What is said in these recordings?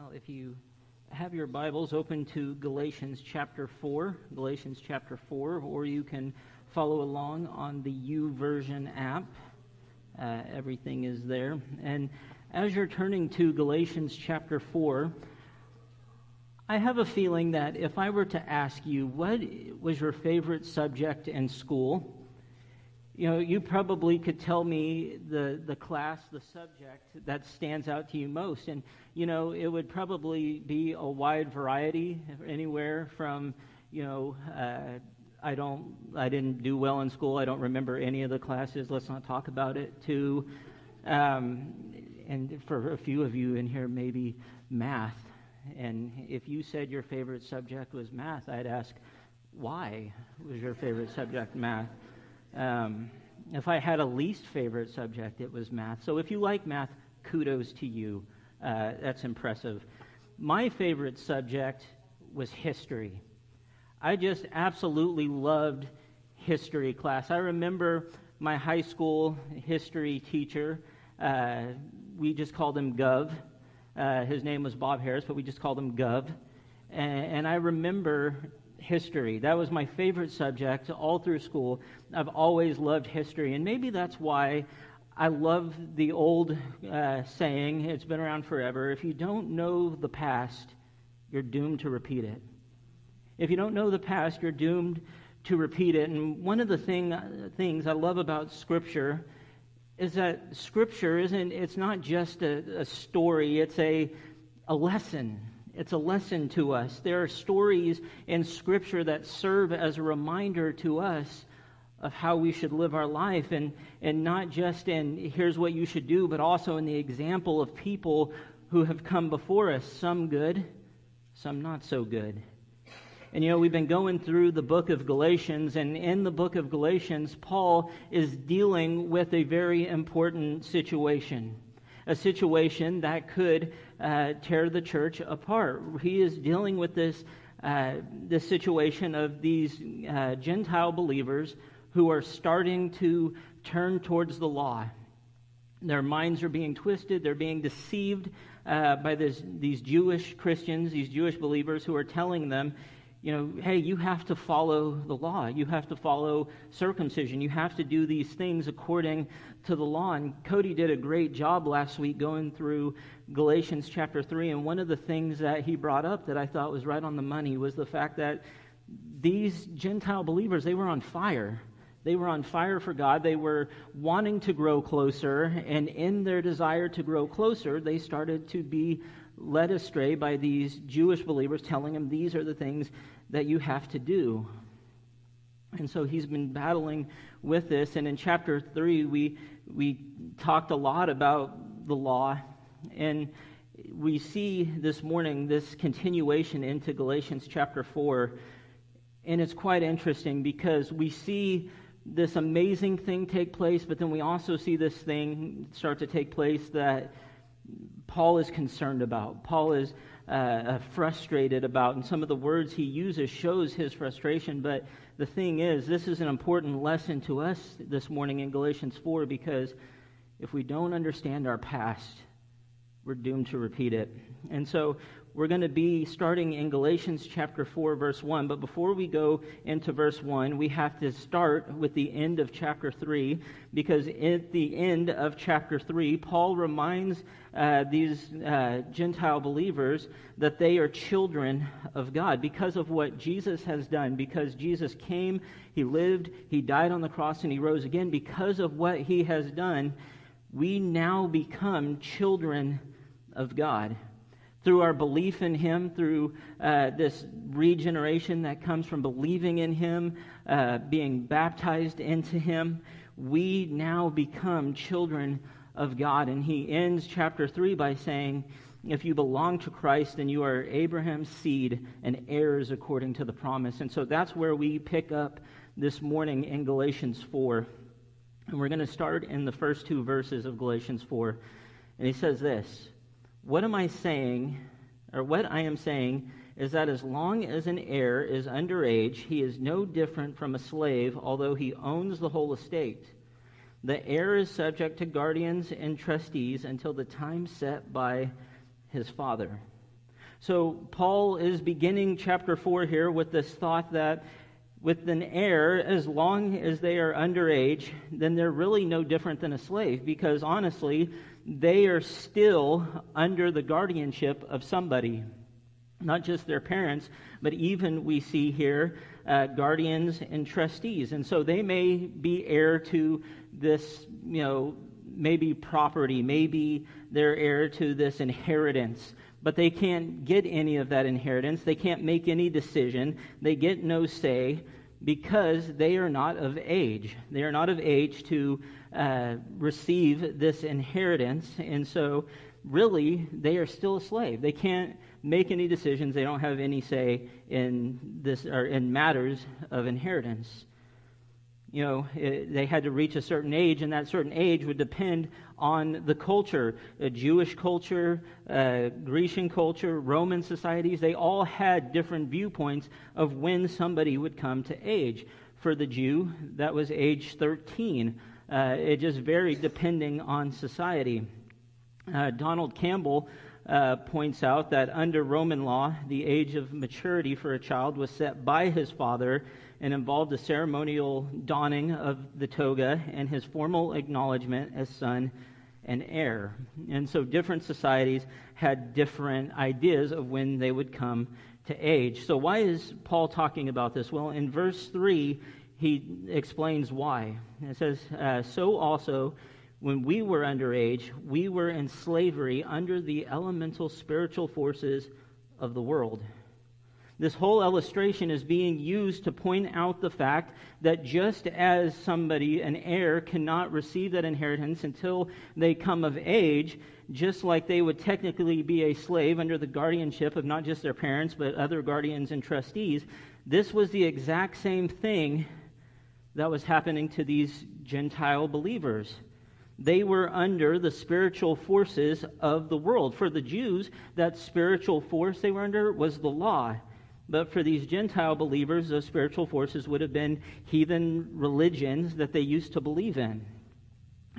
Well, if you have your Bibles open to Galatians chapter 4, Galatians chapter 4, or you can follow along on the YouVersion app. Uh, everything is there. And as you're turning to Galatians chapter 4, I have a feeling that if I were to ask you what was your favorite subject in school, you know, you probably could tell me the, the class, the subject that stands out to you most. And, you know, it would probably be a wide variety, anywhere from, you know, uh, I don't, I didn't do well in school. I don't remember any of the classes. Let's not talk about it. To, um, and for a few of you in here, maybe math. And if you said your favorite subject was math, I'd ask, why was your favorite subject math? Um, if I had a least favorite subject, it was math. So if you like math, kudos to you. Uh, that's impressive. My favorite subject was history. I just absolutely loved history class. I remember my high school history teacher. Uh, we just called him Gov. Uh, his name was Bob Harris, but we just called him Gov. And, and I remember history. That was my favorite subject all through school. I've always loved history, and maybe that's why I love the old uh, saying, it's been around forever if you don't know the past, you're doomed to repeat it. If you don't know the past, you're doomed to repeat it. And one of the thing, things I love about Scripture is that Scripture isn't, it's not just a, a story, it's a, a lesson. It's a lesson to us. There are stories in Scripture that serve as a reminder to us of how we should live our life, and, and not just in here's what you should do, but also in the example of people who have come before us, some good, some not so good. And you know, we've been going through the book of Galatians, and in the book of Galatians, Paul is dealing with a very important situation. A situation that could uh, tear the church apart. He is dealing with this, uh, this situation of these uh, Gentile believers who are starting to turn towards the law. Their minds are being twisted, they're being deceived uh, by this, these Jewish Christians, these Jewish believers who are telling them you know, hey, you have to follow the law. You have to follow circumcision. You have to do these things according to the law. And Cody did a great job last week going through Galatians chapter 3. And one of the things that he brought up that I thought was right on the money was the fact that these Gentile believers, they were on fire. They were on fire for God. They were wanting to grow closer. And in their desire to grow closer, they started to be led astray by these Jewish believers telling him these are the things that you have to do. And so he's been battling with this. And in chapter 3, we, we talked a lot about the law. And we see this morning this continuation into Galatians chapter 4. And it's quite interesting because we see this amazing thing take place, but then we also see this thing start to take place that Paul is concerned about. Paul is uh, uh, frustrated about, and some of the words he uses shows his frustration. But the thing is, this is an important lesson to us this morning in Galatians 4 because if we don't understand our past, we're doomed to repeat it. And so we're going to be starting in Galatians chapter 4, verse 1. But before we go into verse 1, we have to start with the end of chapter 3, because at the end of chapter 3, Paul reminds uh, these uh, Gentile believers that they are children of God because of what Jesus has done, because Jesus came, he lived, he died on the cross, and he rose again. Because of what he has done, we now become children of God through our belief in Him, through uh, this regeneration that comes from believing in Him, uh, being baptized into Him, we now become children of God. And He ends chapter 3 by saying, If you belong to Christ, then you are Abraham's seed and heirs according to the promise. And so that's where we pick up this morning in Galatians 4. And we're going to start in the first two verses of Galatians 4. And he says this what am I saying, or what I am saying, is that as long as an heir is underage, he is no different from a slave, although he owns the whole estate. The heir is subject to guardians and trustees until the time set by his father. So, Paul is beginning chapter 4 here with this thought that with an heir, as long as they are underage, then they're really no different than a slave because honestly, they are still under the guardianship of somebody. Not just their parents, but even we see here uh, guardians and trustees. And so they may be heir to this, you know, maybe property, maybe they're heir to this inheritance but they can't get any of that inheritance. They can't make any decision. They get no say because they are not of age. They are not of age to uh, receive this inheritance. And so, really, they are still a slave. They can't make any decisions. They don't have any say in this or in matters of inheritance you know, it, they had to reach a certain age, and that certain age would depend on the culture. A Jewish culture, uh, Grecian culture, Roman societies, they all had different viewpoints of when somebody would come to age. For the Jew, that was age 13. Uh, it just varied depending on society. Donald Campbell points out that under Roman law, the age of maturity for a child was set by his father and involved the ceremonial donning of the toga and his formal acknowledgement as son and heir. And so different societies had different ideas of when they would come to age. So, why is Paul talking about this? Well, in verse 3, he explains why. It says, uh, So also, when we were underage, we were in slavery under the elemental spiritual forces of the world. This whole illustration is being used to point out the fact that just as somebody, an heir, cannot receive that inheritance until they come of age, just like they would technically be a slave under the guardianship of not just their parents, but other guardians and trustees, this was the exact same thing that was happening to these Gentile believers they were under the spiritual forces of the world. For the Jews, that spiritual force they were under was the law. But for these Gentile believers, those spiritual forces would have been heathen religions that they used to believe in.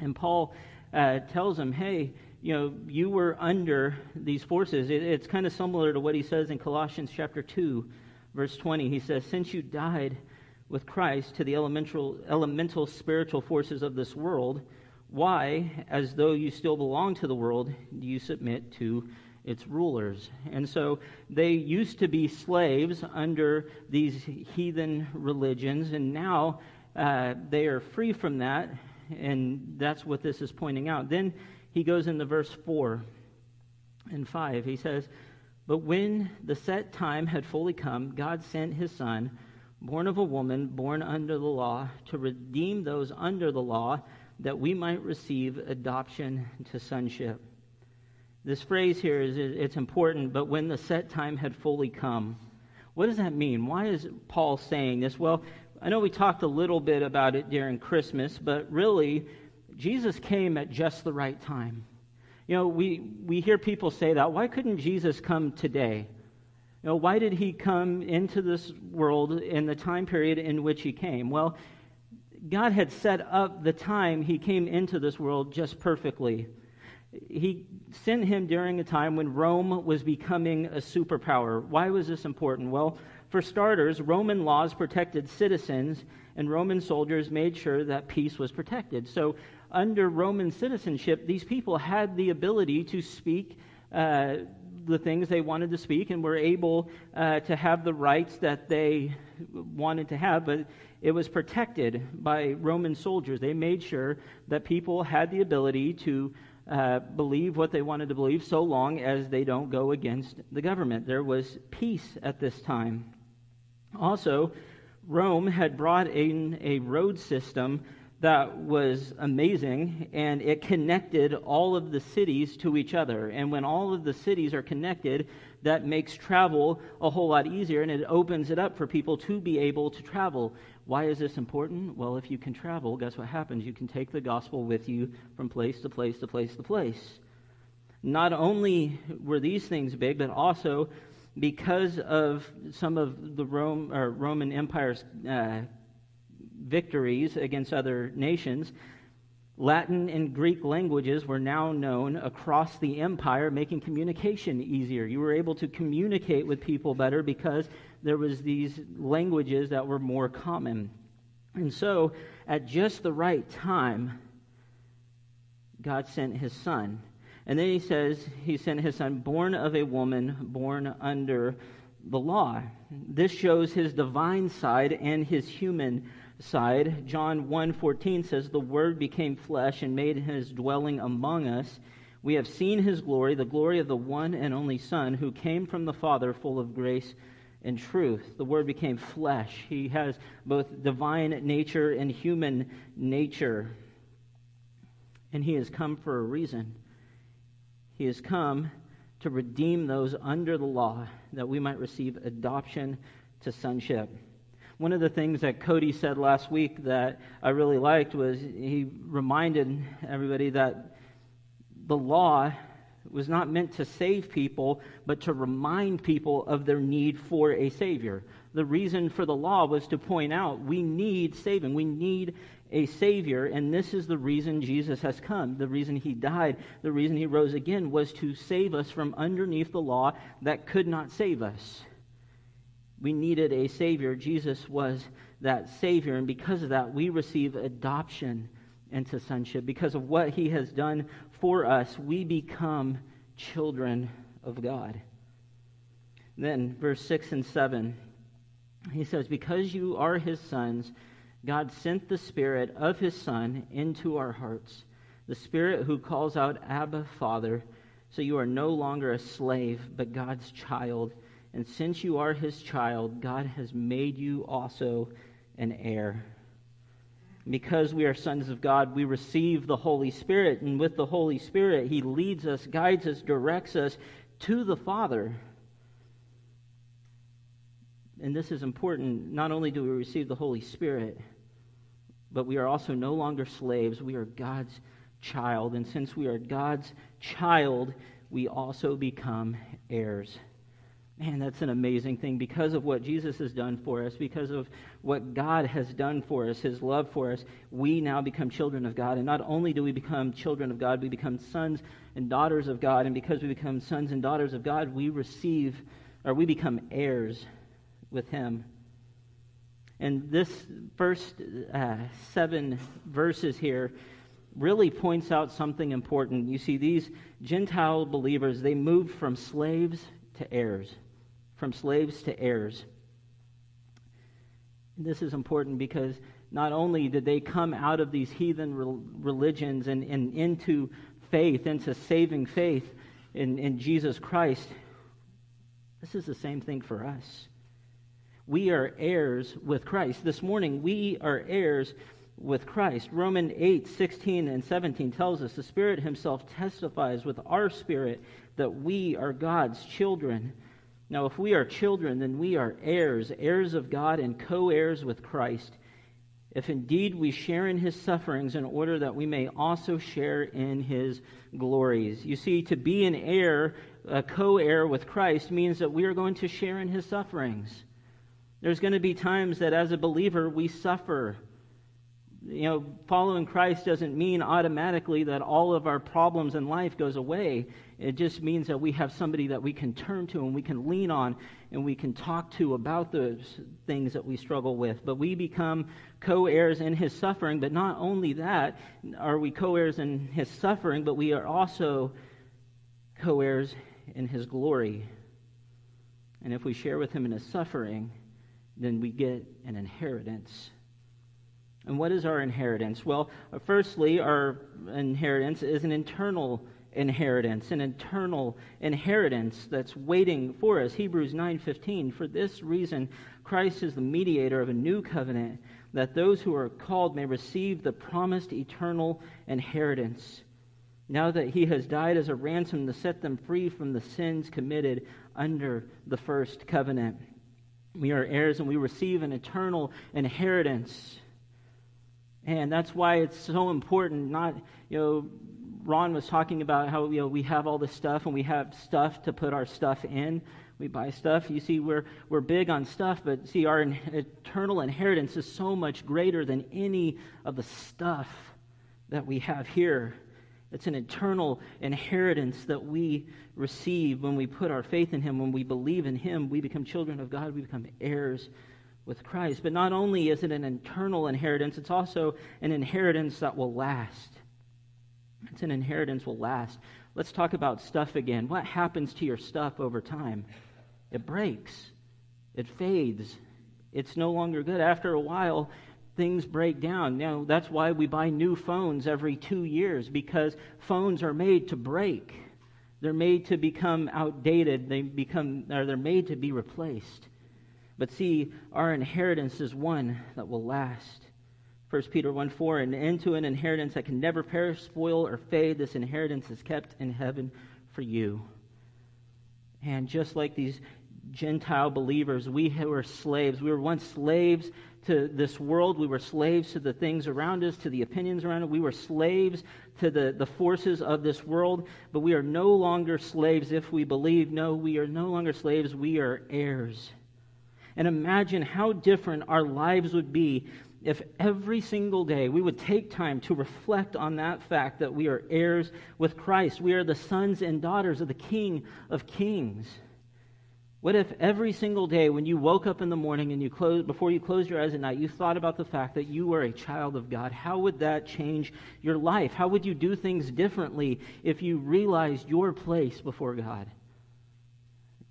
And Paul uh, tells them, hey, you know, you were under these forces. It, it's kind of similar to what he says in Colossians chapter 2, verse 20. He says, Since you died with Christ to the elemental, elemental spiritual forces of this world, why, as though you still belong to the world, do you submit to its rulers. And so they used to be slaves under these heathen religions, and now uh, they are free from that, and that's what this is pointing out. Then he goes into verse 4 and 5. He says, But when the set time had fully come, God sent his Son, born of a woman, born under the law, to redeem those under the law, that we might receive adoption to sonship. This phrase here is it's important, but when the set time had fully come. What does that mean? Why is Paul saying this? Well, I know we talked a little bit about it during Christmas, but really, Jesus came at just the right time. You know, we, we hear people say that. Why couldn't Jesus come today? You know, why did he come into this world in the time period in which he came? Well, God had set up the time he came into this world just perfectly he sent him during a time when Rome was becoming a superpower. Why was this important? Well, for starters, Roman laws protected citizens, and Roman soldiers made sure that peace was protected. So, under Roman citizenship, these people had the ability to speak uh, the things they wanted to speak and were able uh, to have the rights that they wanted to have, but it was protected by Roman soldiers. They made sure that people had the ability to uh, believe what they wanted to believe so long as they don't go against the government. There was peace at this time. Also, Rome had brought in a road system that was amazing, and it connected all of the cities to each other. And when all of the cities are connected, that makes travel a whole lot easier, and it opens it up for people to be able to travel. Why is this important? Well, if you can travel, guess what happens? You can take the gospel with you from place to place to place to place. Not only were these things big, but also because of some of the Rome, or Roman Empire's uh, victories against other nations, Latin and Greek languages were now known across the empire, making communication easier. You were able to communicate with people better because there was these languages that were more common. And so, at just the right time, God sent his son. And then he says he sent his son born of a woman born under the law. This shows his divine side and his human side. John 1:14 says the word became flesh and made his dwelling among us. We have seen his glory, the glory of the one and only son who came from the Father full of grace and truth. The word became flesh. He has both divine nature and human nature. And he has come for a reason. He has come to redeem those under the law that we might receive adoption to sonship. One of the things that Cody said last week that I really liked was he reminded everybody that the law was not meant to save people, but to remind people of their need for a Savior. The reason for the law was to point out we need saving. We need a Savior, and this is the reason Jesus has come. The reason He died, the reason He rose again was to save us from underneath the law that could not save us. We needed a Savior. Jesus was that Savior. And because of that, we receive adoption into sonship. Because of what He has done for us, we become children of God. Then, verse 6 and 7, he says, Because you are His sons, God sent the Spirit of His Son into our hearts, the Spirit who calls out, Abba, Father. So you are no longer a slave, but God's child. And since you are his child, God has made you also an heir. Because we are sons of God, we receive the Holy Spirit. And with the Holy Spirit, he leads us, guides us, directs us to the Father. And this is important. Not only do we receive the Holy Spirit, but we are also no longer slaves. We are God's child. And since we are God's child, we also become heirs. Man, that's an amazing thing because of what Jesus has done for us, because of what God has done for us, his love for us. We now become children of God. And not only do we become children of God, we become sons and daughters of God. And because we become sons and daughters of God, we receive, or we become heirs with him. And this first uh, seven verses here really points out something important. You see, these Gentile believers, they moved from slaves to heirs from slaves to heirs. This is important because not only did they come out of these heathen religions and, and into faith, into saving faith in, in Jesus Christ, this is the same thing for us. We are heirs with Christ. This morning, we are heirs with Christ. Romans 8, 16, and 17 tells us the Spirit Himself testifies with our spirit that we are God's children. Now, if we are children, then we are heirs, heirs of God, and co heirs with Christ. If indeed we share in his sufferings, in order that we may also share in his glories. You see, to be an heir, a co heir with Christ, means that we are going to share in his sufferings. There's going to be times that as a believer we suffer you know, following Christ doesn't mean automatically that all of our problems in life goes away. It just means that we have somebody that we can turn to and we can lean on and we can talk to about those things that we struggle with. But we become co-heirs in his suffering, but not only that are we co-heirs in his suffering, but we are also co-heirs in his glory. And if we share with him in his suffering, then we get an inheritance and what is our inheritance? Well, firstly, our inheritance is an internal inheritance, an internal inheritance that's waiting for us. Hebrews 9:15 For this reason Christ is the mediator of a new covenant that those who are called may receive the promised eternal inheritance. Now that he has died as a ransom to set them free from the sins committed under the first covenant. We are heirs and we receive an eternal inheritance. And that's why it's so important. Not, you know, Ron was talking about how, you know, we have all this stuff and we have stuff to put our stuff in. We buy stuff. You see, we're, we're big on stuff, but see, our in- eternal inheritance is so much greater than any of the stuff that we have here. It's an eternal inheritance that we receive when we put our faith in Him. When we believe in Him, we become children of God. We become heirs with Christ. But not only is it an eternal inheritance, it's also an inheritance that will last. It's an inheritance will last. Let's talk about stuff again. What happens to your stuff over time? It breaks. It fades. It's no longer good. After a while, things break down. Now, that's why we buy new phones every two years, because phones are made to break. They're made to become outdated. They become, or they're made to be replaced. But see, our inheritance is one that will last. 1 Peter 1 4, and into an inheritance that can never perish, spoil, or fade. This inheritance is kept in heaven for you. And just like these Gentile believers, we were slaves. We were once slaves to this world. We were slaves to the things around us, to the opinions around us. We were slaves to the, the forces of this world. But we are no longer slaves if we believe. No, we are no longer slaves. We are heirs. And imagine how different our lives would be if every single day we would take time to reflect on that fact that we are heirs with Christ. We are the sons and daughters of the King of Kings. What if every single day when you woke up in the morning and you close, before you closed your eyes at night, you thought about the fact that you were a child of God? How would that change your life? How would you do things differently if you realized your place before God?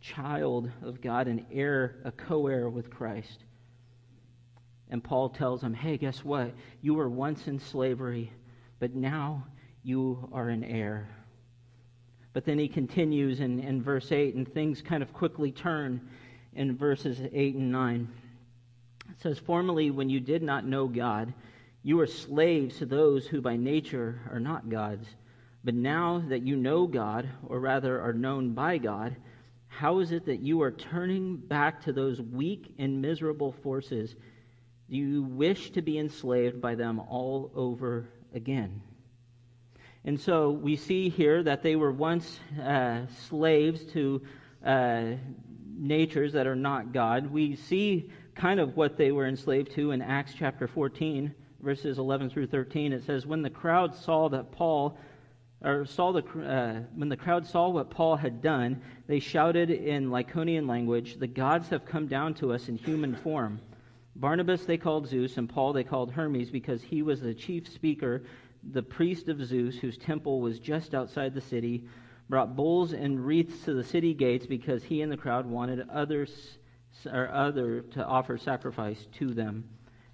Child of God, an heir, a co heir with Christ. And Paul tells him, hey, guess what? You were once in slavery, but now you are an heir. But then he continues in, in verse 8, and things kind of quickly turn in verses 8 and 9. It says, Formerly, when you did not know God, you were slaves to those who by nature are not gods. But now that you know God, or rather are known by God, how is it that you are turning back to those weak and miserable forces? Do you wish to be enslaved by them all over again? And so we see here that they were once uh, slaves to uh, natures that are not God. We see kind of what they were enslaved to in Acts chapter 14, verses 11 through 13. It says, When the crowd saw that Paul, or saw the, uh, when the crowd saw what Paul had done, they shouted in Lycaonian language, The gods have come down to us in human form. Barnabas they called Zeus, and Paul they called Hermes because he was the chief speaker the priest of Zeus, whose temple was just outside the city, brought bulls and wreaths to the city gates because he and the crowd wanted others or other to offer sacrifice to them.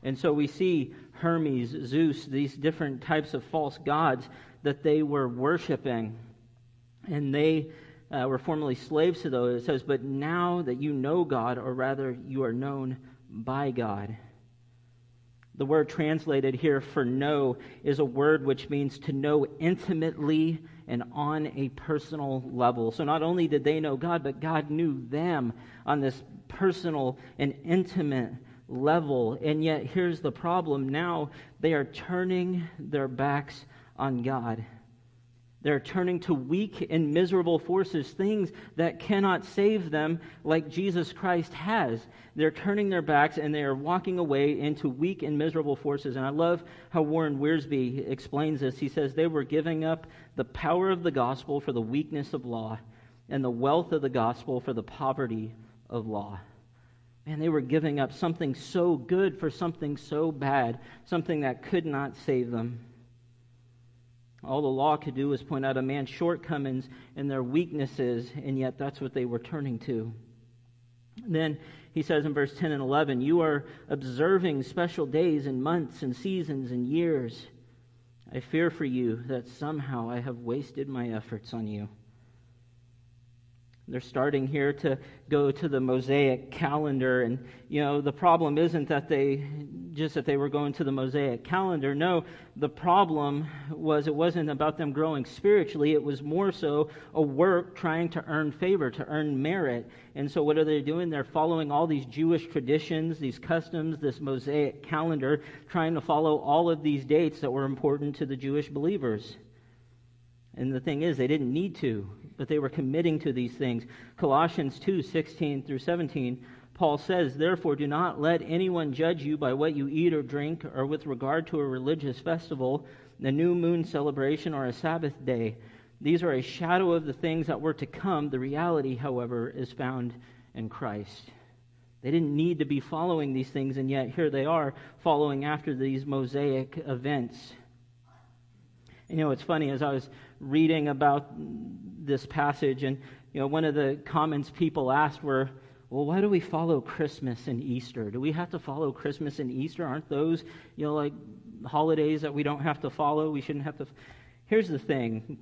And so we see Hermes, Zeus, these different types of false gods that they were worshiping. And they uh, were formerly slaves to those. It says, But now that you know God, or rather you are known by God. The word translated here for know is a word which means to know intimately and on a personal level. So not only did they know God, but God knew them on this personal and intimate level. And yet, here's the problem now they are turning their backs on God. They're turning to weak and miserable forces, things that cannot save them like Jesus Christ has. They're turning their backs and they are walking away into weak and miserable forces. And I love how Warren Wiersbe explains this. He says they were giving up the power of the gospel for the weakness of law and the wealth of the gospel for the poverty of law. Man, they were giving up something so good for something so bad, something that could not save them. All the law could do was point out a man's shortcomings and their weaknesses, and yet that's what they were turning to. Then he says in verse 10 and 11, You are observing special days and months and seasons and years. I fear for you that somehow I have wasted my efforts on you. They're starting here to go to the Mosaic calendar. And, you know, the problem isn't that they just that they were going to the Mosaic calendar. No, the problem was it wasn't about them growing spiritually. It was more so a work trying to earn favor, to earn merit. And so what are they doing? They're following all these Jewish traditions, these customs, this Mosaic calendar, trying to follow all of these dates that were important to the Jewish believers. And the thing is, they didn't need to, but they were committing to these things. Colossians 2 16 through 17, Paul says, Therefore, do not let anyone judge you by what you eat or drink, or with regard to a religious festival, the new moon celebration or a Sabbath day. These are a shadow of the things that were to come. The reality, however, is found in Christ. They didn't need to be following these things, and yet here they are following after these Mosaic events. You know, it's funny, as I was reading about this passage, and, you know, one of the comments people asked were, well, why do we follow Christmas and Easter? Do we have to follow Christmas and Easter? Aren't those, you know, like holidays that we don't have to follow? We shouldn't have to. Here's the thing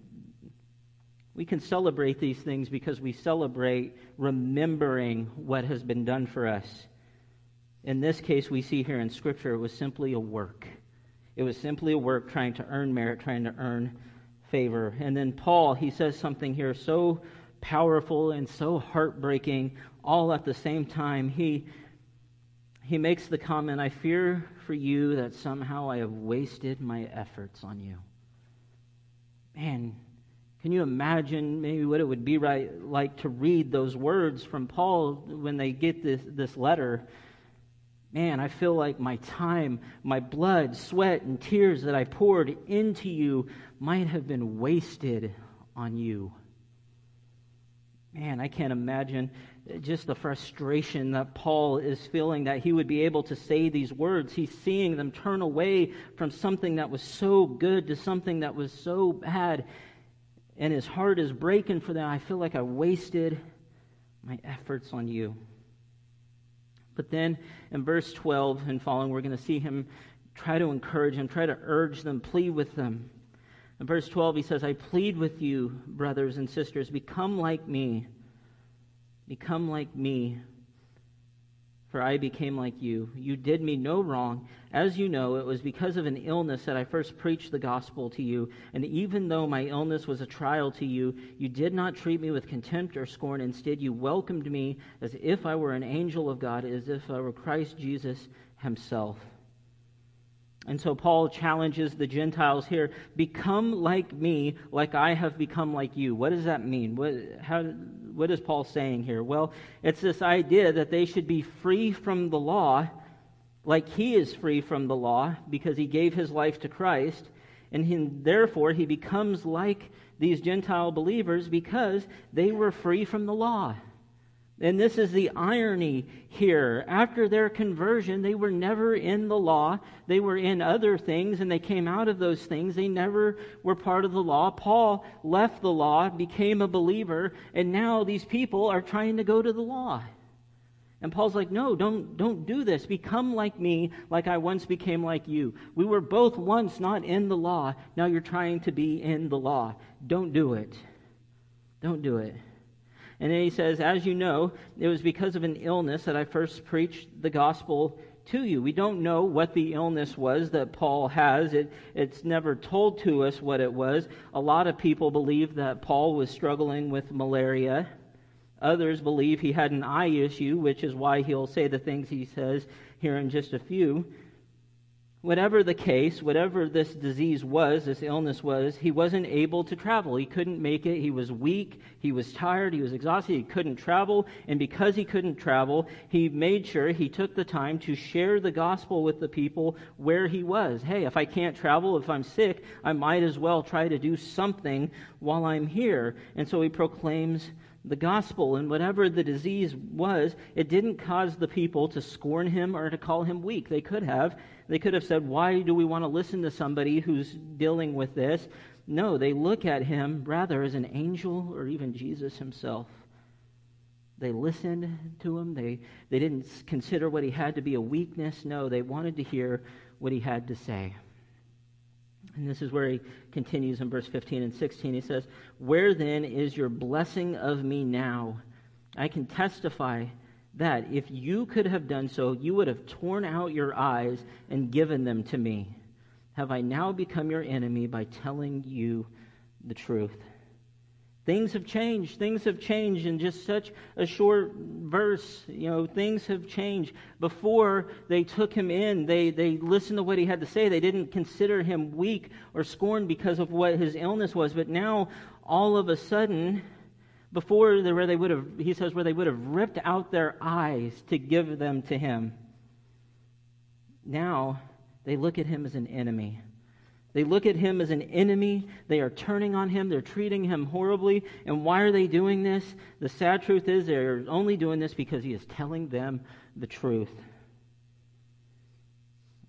we can celebrate these things because we celebrate remembering what has been done for us. In this case, we see here in Scripture, it was simply a work. It was simply a work trying to earn merit, trying to earn favor. And then Paul, he says something here so powerful and so heartbreaking all at the same time. He, he makes the comment, I fear for you that somehow I have wasted my efforts on you. Man, can you imagine maybe what it would be right, like to read those words from Paul when they get this, this letter? Man, I feel like my time, my blood, sweat, and tears that I poured into you might have been wasted on you. Man, I can't imagine just the frustration that Paul is feeling that he would be able to say these words. He's seeing them turn away from something that was so good to something that was so bad and his heart is breaking for them. I feel like I wasted my efforts on you. But then in verse 12 and following, we're going to see him try to encourage them, try to urge them, plead with them. In verse 12, he says, I plead with you, brothers and sisters, become like me. Become like me for I became like you. You did me no wrong. As you know, it was because of an illness that I first preached the gospel to you. And even though my illness was a trial to you, you did not treat me with contempt or scorn. Instead, you welcomed me as if I were an angel of God, as if I were Christ Jesus himself. And so Paul challenges the Gentiles here become like me, like I have become like you. What does that mean? What, how, what is Paul saying here? Well, it's this idea that they should be free from the law, like he is free from the law, because he gave his life to Christ. And he, therefore, he becomes like these Gentile believers because they were free from the law. And this is the irony here. After their conversion, they were never in the law. They were in other things, and they came out of those things. They never were part of the law. Paul left the law, became a believer, and now these people are trying to go to the law. And Paul's like, no, don't, don't do this. Become like me, like I once became like you. We were both once not in the law. Now you're trying to be in the law. Don't do it. Don't do it. And then he says, As you know, it was because of an illness that I first preached the gospel to you. We don't know what the illness was that Paul has. It, it's never told to us what it was. A lot of people believe that Paul was struggling with malaria. Others believe he had an eye issue, which is why he'll say the things he says here in just a few whatever the case, whatever this disease was, this illness was, he wasn't able to travel. He couldn't make it. He was weak. He was tired. He was exhausted. He couldn't travel. And because he couldn't travel, he made sure he took the time to share the gospel with the people where he was. Hey, if I can't travel, if I'm sick, I might as well try to do something while I'm here. And so he proclaims the gospel and whatever the disease was, it didn't cause the people to scorn him or to call him weak. They could have. They could have said, Why do we want to listen to somebody who's dealing with this? No, they look at him rather as an angel or even Jesus himself. They listened to him. They, they didn't consider what he had to be a weakness. No, they wanted to hear what he had to say. And this is where he continues in verse 15 and 16. He says, Where then is your blessing of me now? I can testify that if you could have done so, you would have torn out your eyes and given them to me. Have I now become your enemy by telling you the truth? Things have changed. Things have changed in just such a short verse. You know, things have changed. Before they took him in, they, they listened to what he had to say. They didn't consider him weak or scorned because of what his illness was. But now, all of a sudden, before where they would have, he says, where they would have ripped out their eyes to give them to him, now they look at him as an enemy. They look at him as an enemy. They are turning on him. They're treating him horribly. And why are they doing this? The sad truth is they're only doing this because he is telling them the truth.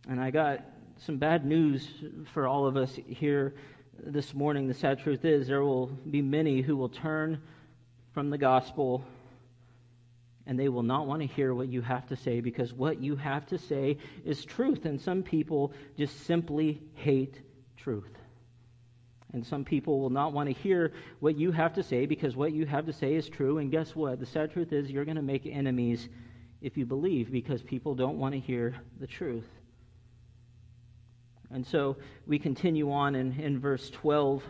And I got some bad news for all of us here this morning. The sad truth is there will be many who will turn from the gospel and they will not want to hear what you have to say because what you have to say is truth. And some people just simply hate truth. And some people will not want to hear what you have to say because what you have to say is true. And guess what? The sad truth is you're going to make enemies if you believe because people don't want to hear the truth. And so we continue on in, in verse 12,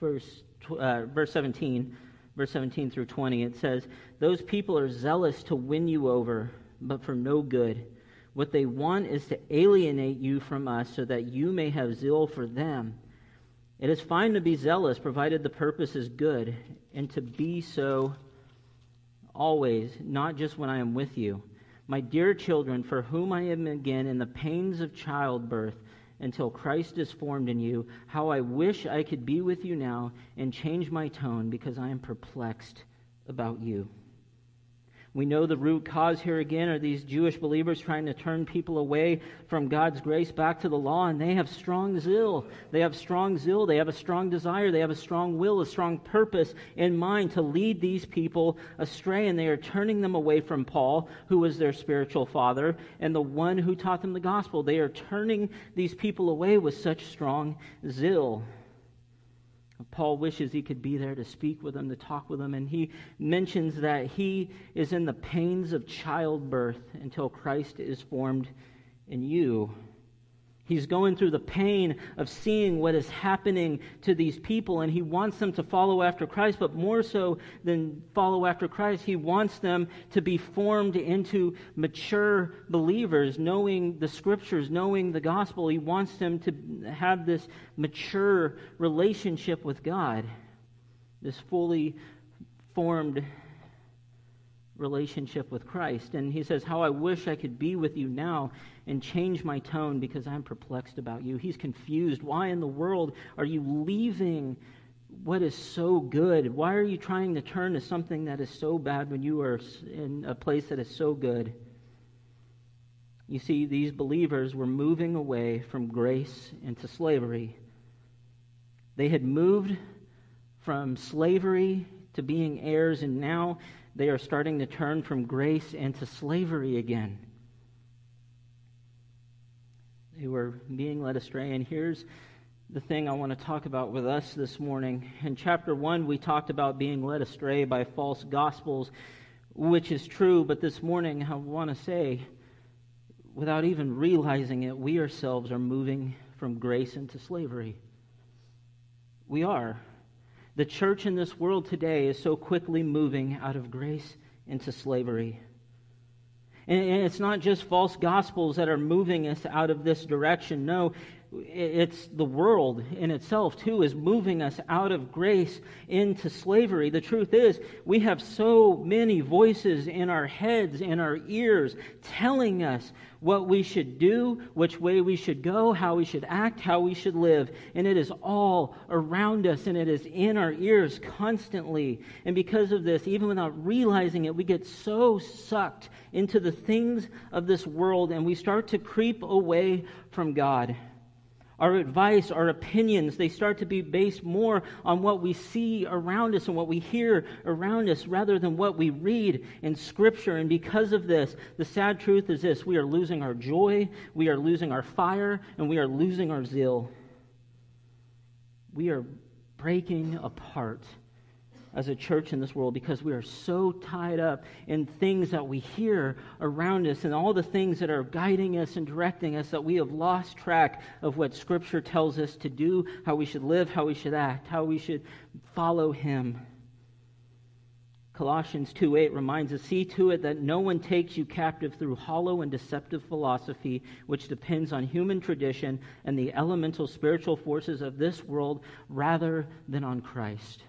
verse, uh, verse 17, verse 17 through 20. It says, Those people are zealous to win you over, but for no good. What they want is to alienate you from us so that you may have zeal for them. It is fine to be zealous, provided the purpose is good, and to be so always, not just when I am with you. My dear children, for whom I am again in the pains of childbirth until Christ is formed in you, how I wish I could be with you now and change my tone because I am perplexed about you. We know the root cause here again are these Jewish believers trying to turn people away from God's grace back to the law, and they have strong zeal. They have strong zeal. They have a strong desire. They have a strong will, a strong purpose in mind to lead these people astray, and they are turning them away from Paul, who was their spiritual father, and the one who taught them the gospel. They are turning these people away with such strong zeal. Paul wishes he could be there to speak with them, to talk with them, and he mentions that he is in the pains of childbirth until Christ is formed in you. He's going through the pain of seeing what is happening to these people, and he wants them to follow after Christ, but more so than follow after Christ, he wants them to be formed into mature believers, knowing the scriptures, knowing the gospel. He wants them to have this mature relationship with God, this fully formed relationship with Christ. And he says, How I wish I could be with you now and change my tone because I'm perplexed about you. He's confused. Why in the world are you leaving what is so good? Why are you trying to turn to something that is so bad when you are in a place that is so good? You see, these believers were moving away from grace into slavery. They had moved from slavery to being heirs, and now they are starting to turn from grace into slavery again. They were being led astray. And here's the thing I want to talk about with us this morning. In chapter 1, we talked about being led astray by false gospels, which is true, but this morning I want to say, without even realizing it, we ourselves are moving from grace into slavery. We are. The church in this world today is so quickly moving out of grace into slavery. And it's not just false gospels that are moving us out of this direction. No, it's the world in itself, too, is moving us out of grace into slavery. The truth is, we have so many voices in our heads, in our ears, telling us what we should do, which way we should go, how we should act, how we should live. And it is all around us and it is in our ears constantly. And because of this, even without realizing it, we get so sucked into the things of this world and we start to creep away from God. Our advice, our opinions, they start to be based more on what we see around us and what we hear around us rather than what we read in Scripture. And because of this, the sad truth is this we are losing our joy, we are losing our fire, and we are losing our zeal. We are breaking apart as a church in this world because we are so tied up in things that we hear around us and all the things that are guiding us and directing us that we have lost track of what Scripture tells us to do, how we should live, how we should act, how we should follow Him. Colossians 2:8 reminds us, "See to it that no one takes you captive through hollow and deceptive philosophy, which depends on human tradition and the elemental spiritual forces of this world rather than on Christ."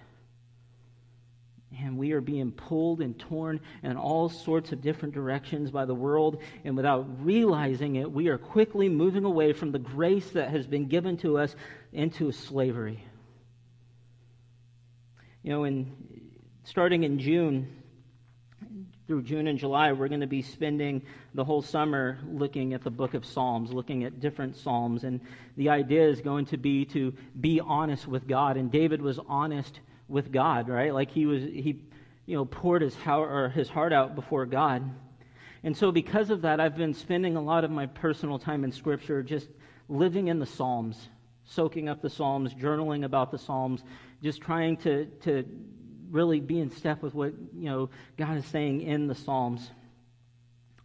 And we are being pulled and torn in all sorts of different directions by the world. And without realizing it, we are quickly moving away from the grace that has been given to us into slavery. You know, in, starting in June, through June and July, we're going to be spending the whole summer looking at the book of Psalms, looking at different Psalms. And the idea is going to be to be honest with God. And David was honest with God, right? Like he was, he, you know, poured his heart, or his heart out before God. And so, because of that, I've been spending a lot of my personal time in Scripture just living in the Psalms, soaking up the Psalms, journaling about the Psalms, just trying to, to really be in step with what, you know, God is saying in the Psalms.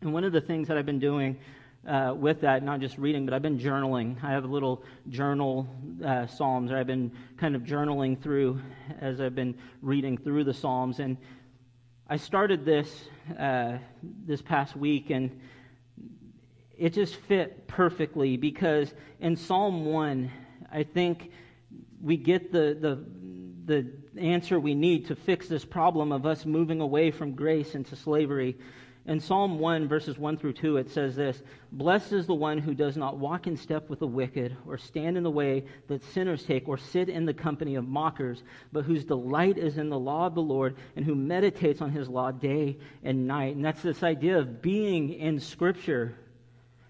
And one of the things that I've been doing uh, with that, not just reading, but I've been journaling. I have a little journal uh, Psalms, or I've been kind of journaling through as I've been reading through the Psalms. And I started this uh, this past week, and it just fit perfectly because in Psalm 1, I think we get the, the, the answer we need to fix this problem of us moving away from grace into slavery. In Psalm 1, verses 1 through 2, it says this Blessed is the one who does not walk in step with the wicked, or stand in the way that sinners take, or sit in the company of mockers, but whose delight is in the law of the Lord, and who meditates on his law day and night. And that's this idea of being in Scripture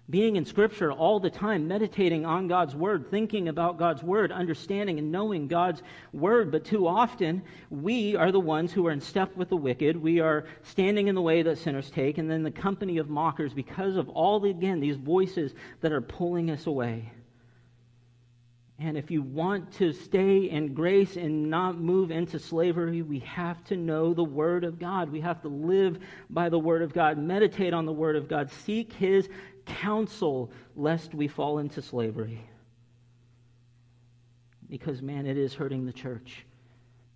being in Scripture all the time, meditating on God's Word, thinking about God's Word, understanding and knowing God's Word. But too often, we are the ones who are in step with the wicked. We are standing in the way that sinners take, and then the company of mockers because of all, the, again, these voices that are pulling us away. And if you want to stay in grace and not move into slavery, we have to know the Word of God. We have to live by the Word of God, meditate on the Word of God, seek His counsel lest we fall into slavery. Because, man, it is hurting the church.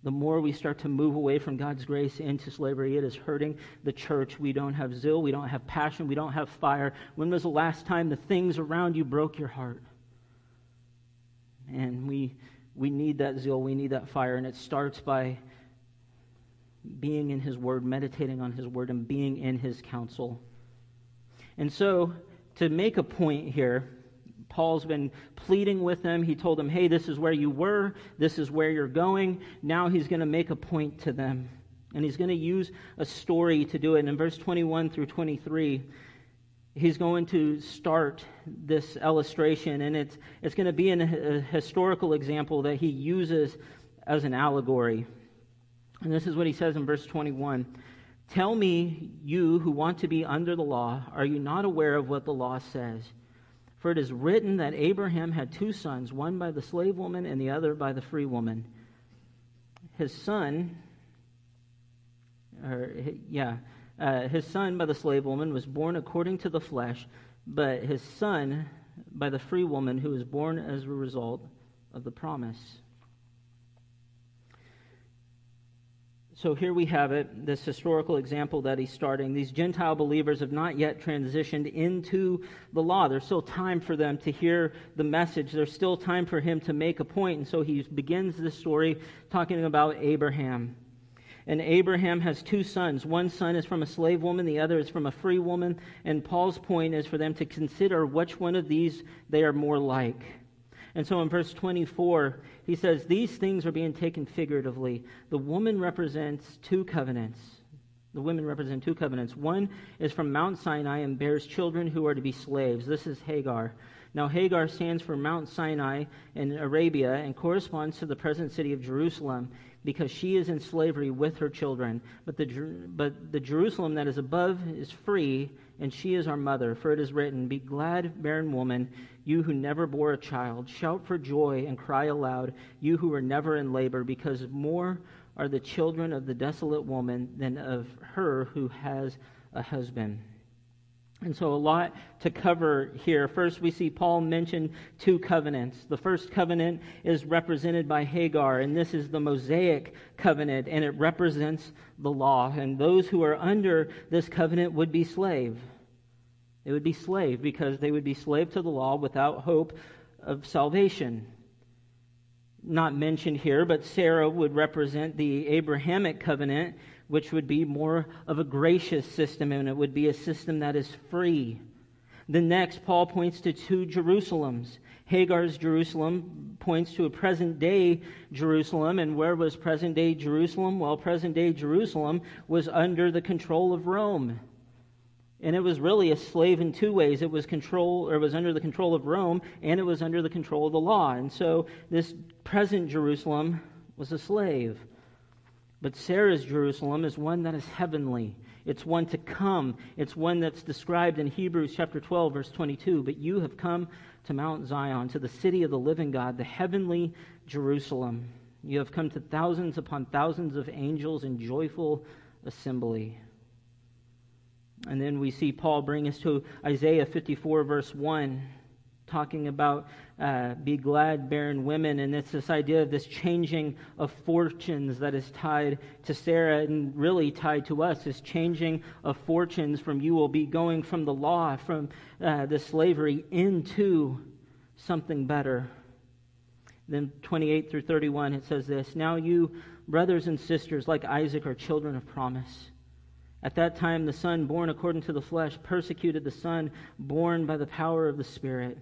The more we start to move away from God's grace into slavery, it is hurting the church. We don't have zeal, we don't have passion, we don't have fire. When was the last time the things around you broke your heart? And we, we need that zeal, we need that fire, and it starts by being in His Word, meditating on His Word, and being in His counsel. And so, to make a point here, Paul's been pleading with them. He told them, hey, this is where you were, this is where you're going. Now he's going to make a point to them. And he's going to use a story to do it. And in verse 21 through 23, he's going to start this illustration. And it's, it's going to be an, a historical example that he uses as an allegory. And this is what he says in verse 21. Tell me, you who want to be under the law, are you not aware of what the law says? For it is written that Abraham had two sons, one by the slave woman and the other by the free woman. His son, or yeah, uh, his son by the slave woman was born according to the flesh, but his son by the free woman who was born as a result of the promise. So here we have it, this historical example that he's starting. These Gentile believers have not yet transitioned into the law. There's still time for them to hear the message. There's still time for him to make a point. And so he begins this story talking about Abraham. And Abraham has two sons. One son is from a slave woman, the other is from a free woman. And Paul's point is for them to consider which one of these they are more like. And so in verse 24, he says, These things are being taken figuratively. The woman represents two covenants. The women represent two covenants. One is from Mount Sinai and bears children who are to be slaves. This is Hagar. Now, Hagar stands for Mount Sinai in Arabia and corresponds to the present city of Jerusalem because she is in slavery with her children. But the, but the Jerusalem that is above is free, and she is our mother. For it is written, Be glad, barren woman, you who never bore a child. Shout for joy and cry aloud, you who were never in labor, because more are the children of the desolate woman than of her who has a husband. And so, a lot to cover here. First, we see Paul mention two covenants. The first covenant is represented by Hagar, and this is the Mosaic covenant, and it represents the law. And those who are under this covenant would be slave. They would be slave because they would be slave to the law without hope of salvation. not mentioned here, but Sarah would represent the Abrahamic covenant, which would be more of a gracious system, and it would be a system that is free. The next, Paul points to two Jerusalems. Hagar's Jerusalem points to a present day Jerusalem. And where was present day Jerusalem? Well, present day Jerusalem was under the control of Rome. And it was really a slave in two ways. It was control or it was under the control of Rome and it was under the control of the law. And so this present Jerusalem was a slave. But Sarah's Jerusalem is one that is heavenly. It's one to come. It's one that's described in Hebrews chapter 12 verse 22. But you have come to Mount Zion, to the city of the living God, the heavenly Jerusalem. You have come to thousands upon thousands of angels in joyful assembly. And then we see Paul bring us to Isaiah 54, verse 1, talking about uh, be glad, barren women. And it's this idea of this changing of fortunes that is tied to Sarah and really tied to us. This changing of fortunes from you will be going from the law, from uh, the slavery, into something better. Then 28 through 31, it says this Now you, brothers and sisters, like Isaac, are children of promise. At that time, the son born according to the flesh persecuted the son born by the power of the Spirit.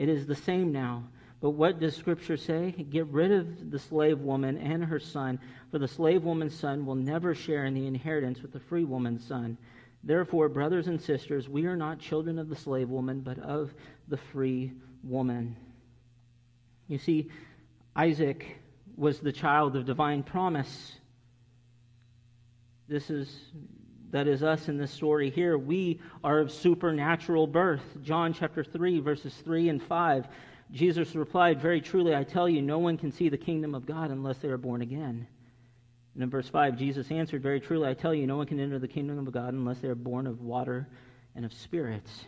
It is the same now. But what does Scripture say? Get rid of the slave woman and her son, for the slave woman's son will never share in the inheritance with the free woman's son. Therefore, brothers and sisters, we are not children of the slave woman, but of the free woman. You see, Isaac was the child of divine promise. This is that is us in this story here. We are of supernatural birth. John chapter 3, verses 3 and 5. Jesus replied, Very truly, I tell you, no one can see the kingdom of God unless they are born again. And in verse 5, Jesus answered, Very truly, I tell you, no one can enter the kingdom of God unless they are born of water and of spirits.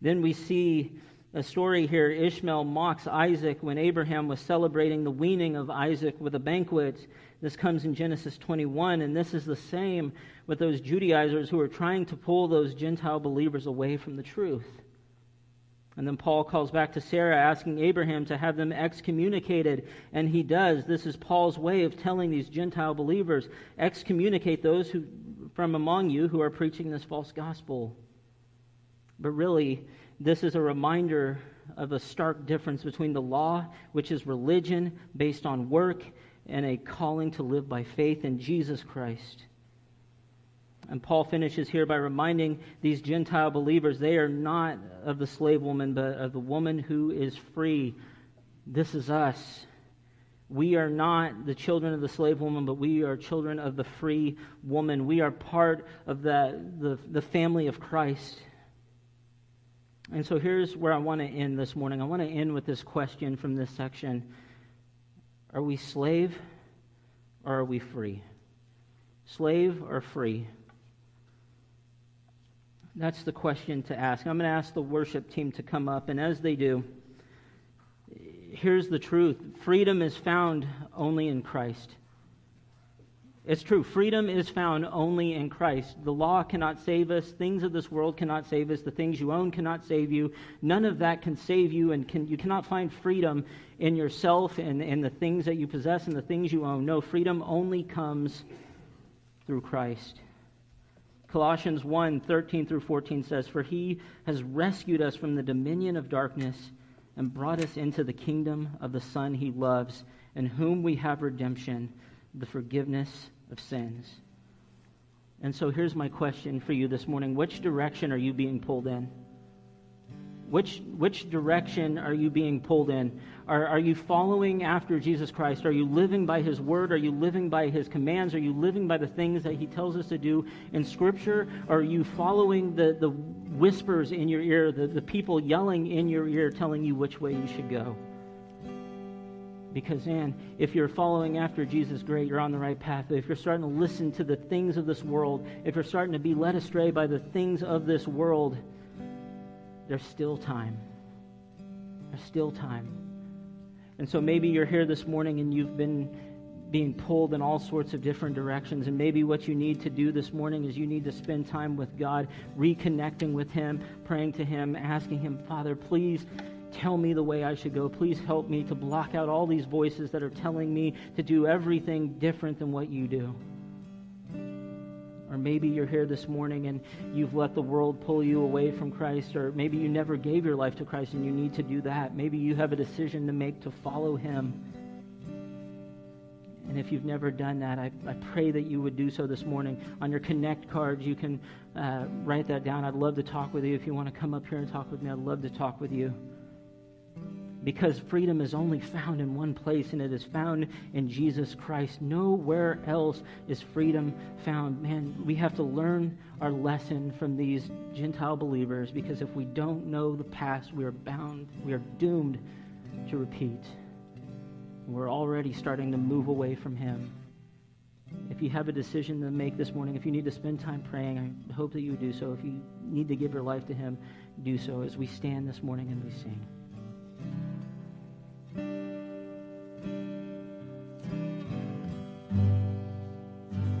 Then we see a story here. Ishmael mocks Isaac when Abraham was celebrating the weaning of Isaac with a banquet. This comes in Genesis 21, and this is the same with those Judaizers who are trying to pull those Gentile believers away from the truth. And then Paul calls back to Sarah, asking Abraham to have them excommunicated. And he does. This is Paul's way of telling these Gentile believers excommunicate those who, from among you who are preaching this false gospel. But really, this is a reminder of a stark difference between the law, which is religion based on work, and a calling to live by faith in Jesus Christ. And Paul finishes here by reminding these Gentile believers they are not of the slave woman, but of the woman who is free. This is us. We are not the children of the slave woman, but we are children of the free woman. We are part of the, the, the family of Christ. And so here's where I want to end this morning. I want to end with this question from this section Are we slave or are we free? Slave or free? That's the question to ask. I'm going to ask the worship team to come up, and as they do, here's the truth freedom is found only in Christ. It's true. Freedom is found only in Christ. The law cannot save us. Things of this world cannot save us. The things you own cannot save you. None of that can save you, and can, you cannot find freedom in yourself and, and the things that you possess and the things you own. No, freedom only comes through Christ. Colossians 1 13 through 14 says, For he has rescued us from the dominion of darkness and brought us into the kingdom of the Son he loves, in whom we have redemption, the forgiveness of sins. And so here's my question for you this morning Which direction are you being pulled in? Which, which direction are you being pulled in? Are, are you following after Jesus Christ? Are you living by his word? Are you living by his commands? Are you living by the things that he tells us to do in Scripture? Are you following the, the whispers in your ear, the, the people yelling in your ear telling you which way you should go? Because, man, if you're following after Jesus, great, you're on the right path. But if you're starting to listen to the things of this world, if you're starting to be led astray by the things of this world, there's still time. There's still time. And so maybe you're here this morning and you've been being pulled in all sorts of different directions. And maybe what you need to do this morning is you need to spend time with God, reconnecting with Him, praying to Him, asking Him, Father, please tell me the way I should go. Please help me to block out all these voices that are telling me to do everything different than what you do. Or maybe you're here this morning and you've let the world pull you away from Christ, or maybe you never gave your life to Christ and you need to do that. Maybe you have a decision to make to follow Him. And if you've never done that, I, I pray that you would do so this morning. On your Connect cards, you can uh, write that down. I'd love to talk with you. If you want to come up here and talk with me, I'd love to talk with you because freedom is only found in one place, and it is found in Jesus Christ. Nowhere else is freedom found. Man, we have to learn our lesson from these Gentile believers because if we don't know the past, we are bound, we are doomed to repeat. We're already starting to move away from Him. If you have a decision to make this morning, if you need to spend time praying, I hope that you do so. If you need to give your life to Him, do so as we stand this morning and we sing.